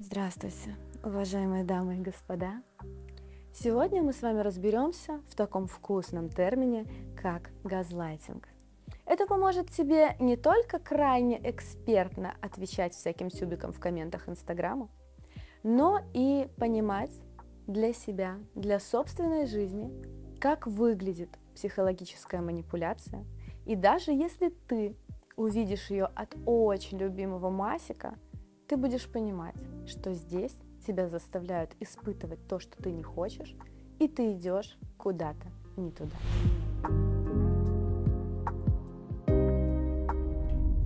Здравствуйте, уважаемые дамы и господа. Сегодня мы с вами разберемся в таком вкусном термине, как газлайтинг. Это поможет тебе не только крайне экспертно отвечать всяким тюбикам в комментах Инстаграма, но и понимать для себя, для собственной жизни, как выглядит психологическая манипуляция. И даже если ты увидишь ее от очень любимого Масика, ты будешь понимать, что здесь тебя заставляют испытывать то, что ты не хочешь, и ты идешь куда-то не туда.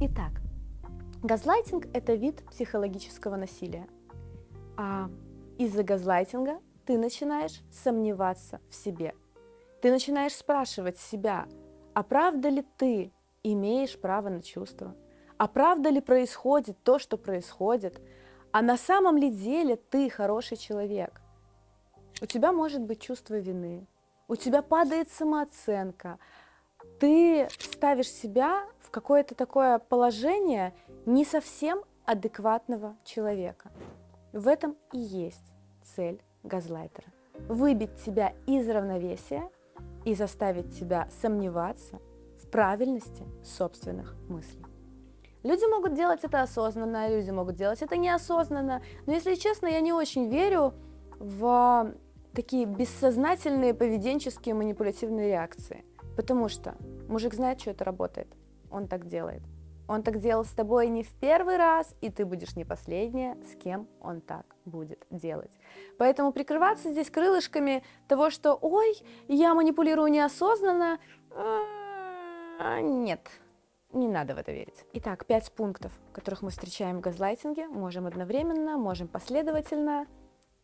Итак, газлайтинг – это вид психологического насилия. А из-за газлайтинга ты начинаешь сомневаться в себе. Ты начинаешь спрашивать себя, а правда ли ты имеешь право на чувства? А правда ли происходит то, что происходит? А на самом ли деле ты хороший человек? У тебя может быть чувство вины, у тебя падает самооценка, ты ставишь себя в какое-то такое положение не совсем адекватного человека. В этом и есть цель газлайтера. Выбить тебя из равновесия и заставить тебя сомневаться в правильности собственных мыслей. Люди могут делать это осознанно, люди могут делать это неосознанно. Но если честно, я не очень верю в такие бессознательные поведенческие манипулятивные реакции. Потому что мужик знает, что это работает. Он так делает. Он так делал с тобой не в первый раз, и ты будешь не последняя, с кем он так будет делать. Поэтому прикрываться здесь крылышками того, что «Ой, я манипулирую неосознанно», а, нет, не надо в это верить. Итак, пять пунктов, которых мы встречаем в газлайтинге, можем одновременно, можем последовательно,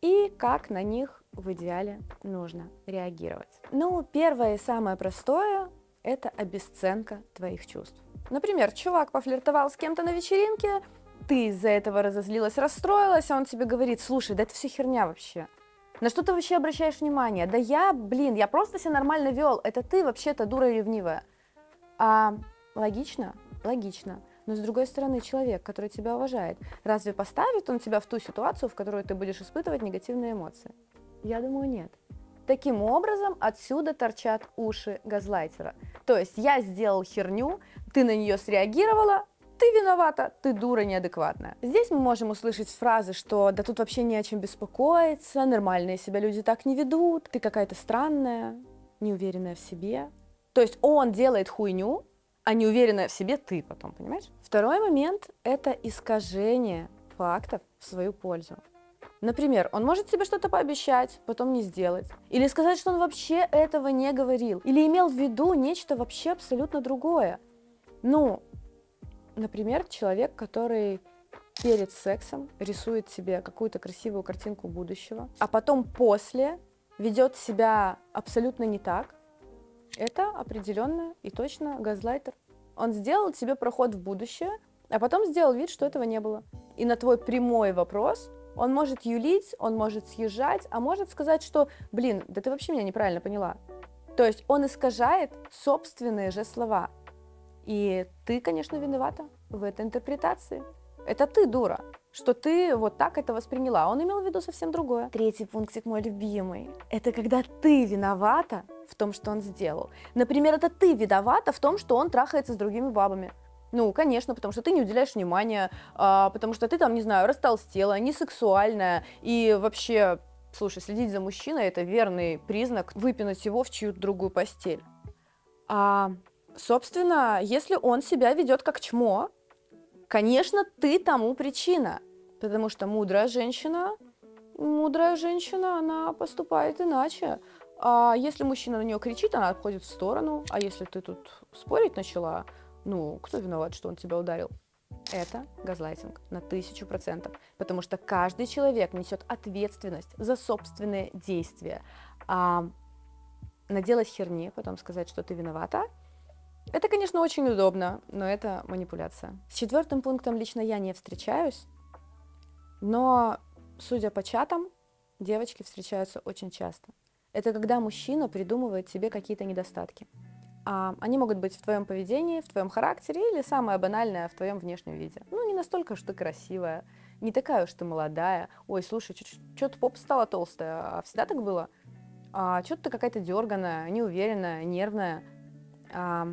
и как на них в идеале нужно реагировать. Ну, первое и самое простое – это обесценка твоих чувств. Например, чувак пофлиртовал с кем-то на вечеринке, ты из-за этого разозлилась, расстроилась, а он тебе говорит, слушай, да это все херня вообще. На что ты вообще обращаешь внимание? Да я, блин, я просто себя нормально вел, это ты вообще-то дура ревнивая. А Логично? Логично. Но с другой стороны, человек, который тебя уважает, разве поставит он тебя в ту ситуацию, в которой ты будешь испытывать негативные эмоции? Я думаю, нет. Таким образом, отсюда торчат уши газлайтера. То есть я сделал херню, ты на нее среагировала, ты виновата, ты дура неадекватная. Здесь мы можем услышать фразы, что да тут вообще не о чем беспокоиться, нормальные себя люди так не ведут, ты какая-то странная, неуверенная в себе. То есть он делает хуйню, а не уверенная в себе ты потом, понимаешь? Второй момент – это искажение фактов в свою пользу. Например, он может себе что-то пообещать, потом не сделать. Или сказать, что он вообще этого не говорил. Или имел в виду нечто вообще абсолютно другое. Ну, например, человек, который перед сексом рисует себе какую-то красивую картинку будущего, а потом после ведет себя абсолютно не так, это определенно и точно газлайтер. Он сделал тебе проход в будущее, а потом сделал вид, что этого не было. И на твой прямой вопрос он может юлить, он может съезжать, а может сказать, что, блин, да ты вообще меня неправильно поняла. То есть он искажает собственные же слова. И ты, конечно, виновата в этой интерпретации. Это ты дура, что ты вот так это восприняла. Он имел в виду совсем другое. Третий пунктик мой любимый. Это когда ты виновата в том, что он сделал. Например, это ты виновата в том, что он трахается с другими бабами. Ну, конечно, потому что ты не уделяешь внимания, а, потому что ты там, не знаю, растолстела, не сексуальная и вообще, слушай, следить за мужчиной это верный признак выпинуть его в чью-то другую постель. А, собственно, если он себя ведет как чмо, конечно, ты тому причина, потому что мудрая женщина, мудрая женщина, она поступает иначе. А если мужчина на нее кричит, она отходит в сторону. А если ты тут спорить начала, ну, кто виноват, что он тебя ударил? Это газлайтинг на тысячу процентов, потому что каждый человек несет ответственность за собственные действия. А наделать херни, потом сказать, что ты виновата, это, конечно, очень удобно, но это манипуляция. С четвертым пунктом лично я не встречаюсь, но, судя по чатам, девочки встречаются очень часто это когда мужчина придумывает себе какие-то недостатки. А они могут быть в твоем поведении, в твоем характере или самое банальное в твоем внешнем виде. Ну, не настолько, что ты красивая, не такая уж ты молодая. Ой, слушай, что-то попа стала толстая, а всегда так было? А, что-то ты какая-то дерганая, неуверенная, нервная. А,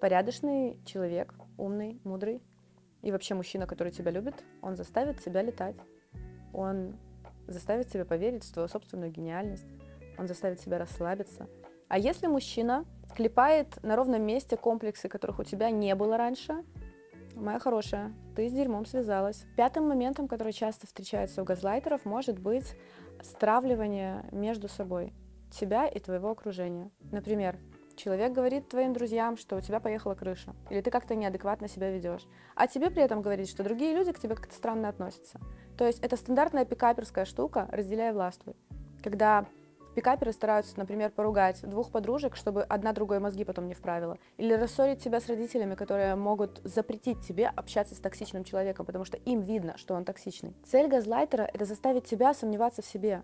порядочный человек, умный, мудрый. И вообще мужчина, который тебя любит, он заставит тебя летать. Он заставит тебя поверить в твою собственную гениальность. Он заставит тебя расслабиться. А если мужчина клепает на ровном месте комплексы, которых у тебя не было раньше, моя хорошая, ты с дерьмом связалась. Пятым моментом, который часто встречается у газлайтеров, может быть стравливание между собой тебя и твоего окружения. Например, человек говорит твоим друзьям, что у тебя поехала крыша, или ты как-то неадекватно себя ведешь, а тебе при этом говорит, что другие люди к тебе как-то странно относятся. То есть это стандартная пикаперская штука «разделяй властвуй», когда Пикаперы стараются, например, поругать двух подружек, чтобы одна другой мозги потом не вправила. Или рассорить тебя с родителями, которые могут запретить тебе общаться с токсичным человеком, потому что им видно, что он токсичный. Цель газлайтера — это заставить тебя сомневаться в себе.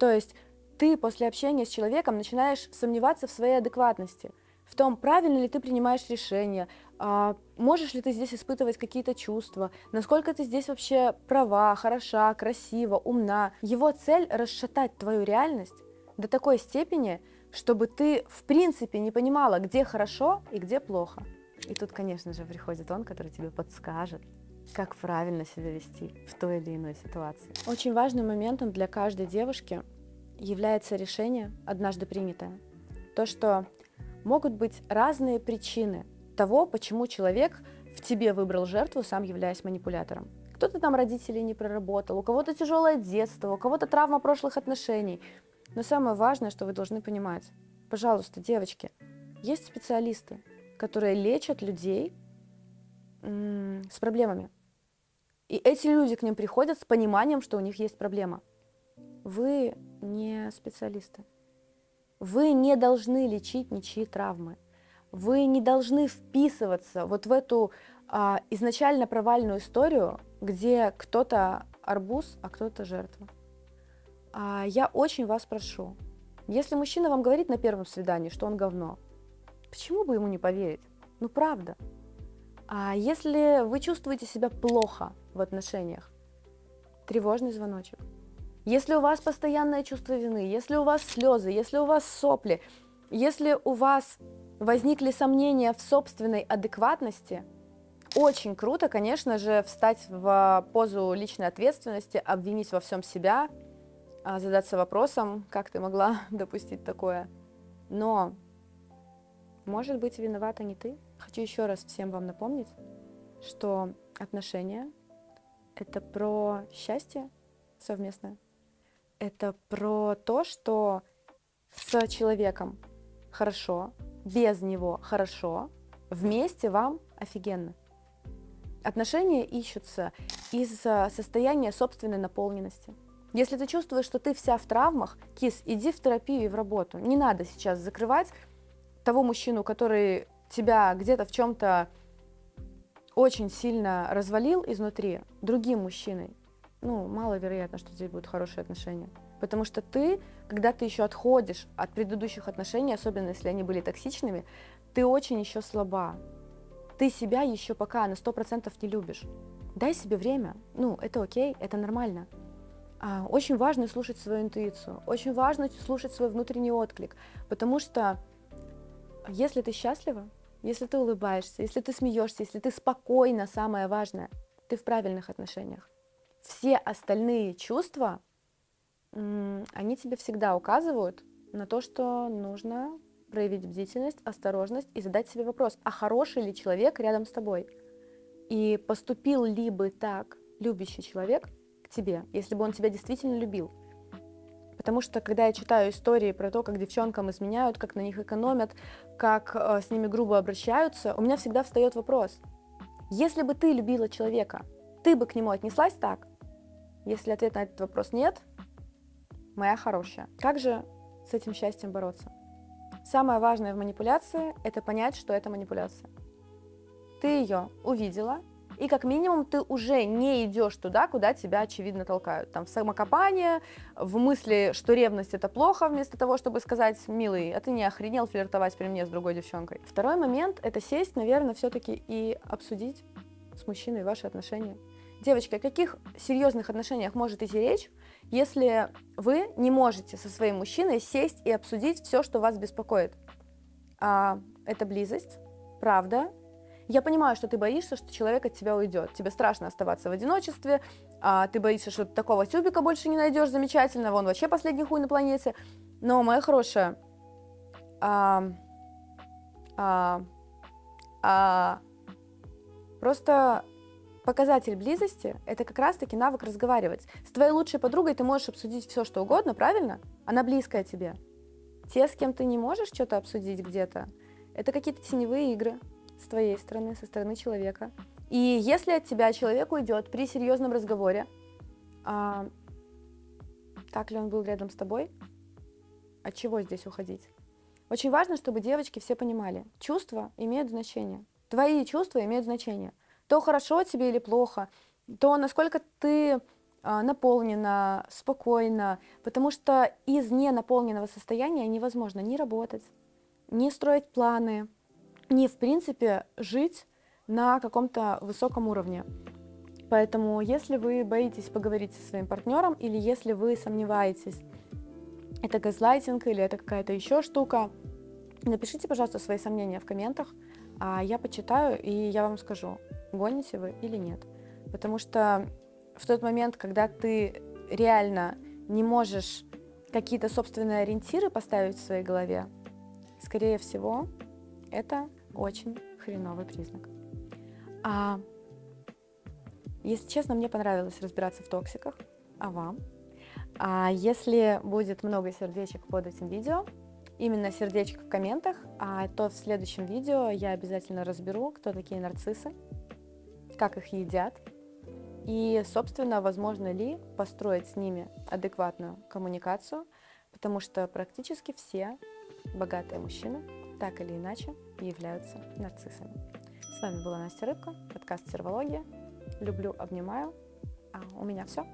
То есть ты после общения с человеком начинаешь сомневаться в своей адекватности, в том, правильно ли ты принимаешь решения, а, можешь ли ты здесь испытывать какие-то чувства, насколько ты здесь вообще права, хороша, красива, умна. Его цель расшатать твою реальность до такой степени, чтобы ты в принципе не понимала, где хорошо и где плохо. И тут, конечно же, приходит он, который тебе подскажет, как правильно себя вести в той или иной ситуации. Очень важным моментом для каждой девушки является решение, однажды принятое. То, что могут быть разные причины того, почему человек в тебе выбрал жертву, сам являясь манипулятором. Кто-то там родителей не проработал, у кого-то тяжелое детство, у кого-то травма прошлых отношений. Но самое важное, что вы должны понимать, пожалуйста, девочки, есть специалисты, которые лечат людей с проблемами. И эти люди к ним приходят с пониманием, что у них есть проблема. Вы не специалисты. Вы не должны лечить ничьи травмы. Вы не должны вписываться вот в эту а, изначально провальную историю, где кто-то арбуз, а кто-то жертва. А, я очень вас прошу, если мужчина вам говорит на первом свидании, что он говно, почему бы ему не поверить? Ну правда. А если вы чувствуете себя плохо в отношениях, тревожный звоночек – если у вас постоянное чувство вины, если у вас слезы, если у вас сопли, если у вас возникли сомнения в собственной адекватности, очень круто, конечно же, встать в позу личной ответственности, обвинить во всем себя, а, задаться вопросом, как ты могла допустить такое. Но, может быть, виновата не ты. Хочу еще раз всем вам напомнить, что отношения — это про счастье совместное, это про то, что с человеком хорошо, без него хорошо, вместе вам офигенно. Отношения ищутся из состояния собственной наполненности. Если ты чувствуешь, что ты вся в травмах, кис, иди в терапию и в работу. Не надо сейчас закрывать того мужчину, который тебя где-то в чем-то очень сильно развалил изнутри, другим мужчиной ну, маловероятно, что здесь будут хорошие отношения. Потому что ты, когда ты еще отходишь от предыдущих отношений, особенно если они были токсичными, ты очень еще слаба. Ты себя еще пока на 100% не любишь. Дай себе время. Ну, это окей, это нормально. А, очень важно слушать свою интуицию. Очень важно слушать свой внутренний отклик. Потому что если ты счастлива, если ты улыбаешься, если ты смеешься, если ты спокойна, самое важное, ты в правильных отношениях все остальные чувства, они тебе всегда указывают на то, что нужно проявить бдительность, осторожность и задать себе вопрос, а хороший ли человек рядом с тобой? И поступил ли бы так любящий человек к тебе, если бы он тебя действительно любил? Потому что, когда я читаю истории про то, как девчонкам изменяют, как на них экономят, как э, с ними грубо обращаются, у меня всегда встает вопрос. Если бы ты любила человека, ты бы к нему отнеслась так? Если ответ на этот вопрос нет, моя хорошая. Как же с этим счастьем бороться? Самое важное в манипуляции – это понять, что это манипуляция. Ты ее увидела, и как минимум ты уже не идешь туда, куда тебя очевидно толкают. Там в самокопание, в мысли, что ревность это плохо, вместо того, чтобы сказать, милый, а ты не охренел флиртовать при мне с другой девчонкой. Второй момент – это сесть, наверное, все-таки и обсудить с мужчиной ваши отношения Девочки, о каких серьезных отношениях может идти речь, если вы не можете со своим мужчиной сесть и обсудить все, что вас беспокоит? А, это близость, правда. Я понимаю, что ты боишься, что человек от тебя уйдет. Тебе страшно оставаться в одиночестве, а, ты боишься, что ты такого тюбика больше не найдешь замечательного, он вообще последний хуй на планете. Но, моя хорошая, а, а, а, просто показатель близости – это как раз-таки навык разговаривать. С твоей лучшей подругой ты можешь обсудить все, что угодно, правильно? Она близкая тебе. Те, с кем ты не можешь что-то обсудить где-то, это какие-то теневые игры с твоей стороны, со стороны человека. И если от тебя человек уйдет при серьезном разговоре, а, так ли он был рядом с тобой, от чего здесь уходить? Очень важно, чтобы девочки все понимали, чувства имеют значение. Твои чувства имеют значение. То хорошо тебе или плохо, то насколько ты а, наполнена, спокойна, потому что из ненаполненного состояния невозможно ни работать, ни строить планы, ни в принципе жить на каком-то высоком уровне. Поэтому, если вы боитесь поговорить со своим партнером или если вы сомневаетесь, это газлайтинг или это какая-то еще штука, напишите, пожалуйста, свои сомнения в комментах, а я почитаю и я вам скажу, гоните вы или нет. Потому что в тот момент, когда ты реально не можешь какие-то собственные ориентиры поставить в своей голове, скорее всего, это очень хреновый признак. А если честно, мне понравилось разбираться в токсиках, а вам? А если будет много сердечек под этим видео, именно сердечек в комментах, а то в следующем видео я обязательно разберу, кто такие нарциссы, как их едят, и, собственно, возможно ли построить с ними адекватную коммуникацию, потому что практически все богатые мужчины так или иначе являются нарциссами. С вами была Настя Рыбка, подкаст «Сервология». Люблю, обнимаю. А у меня все.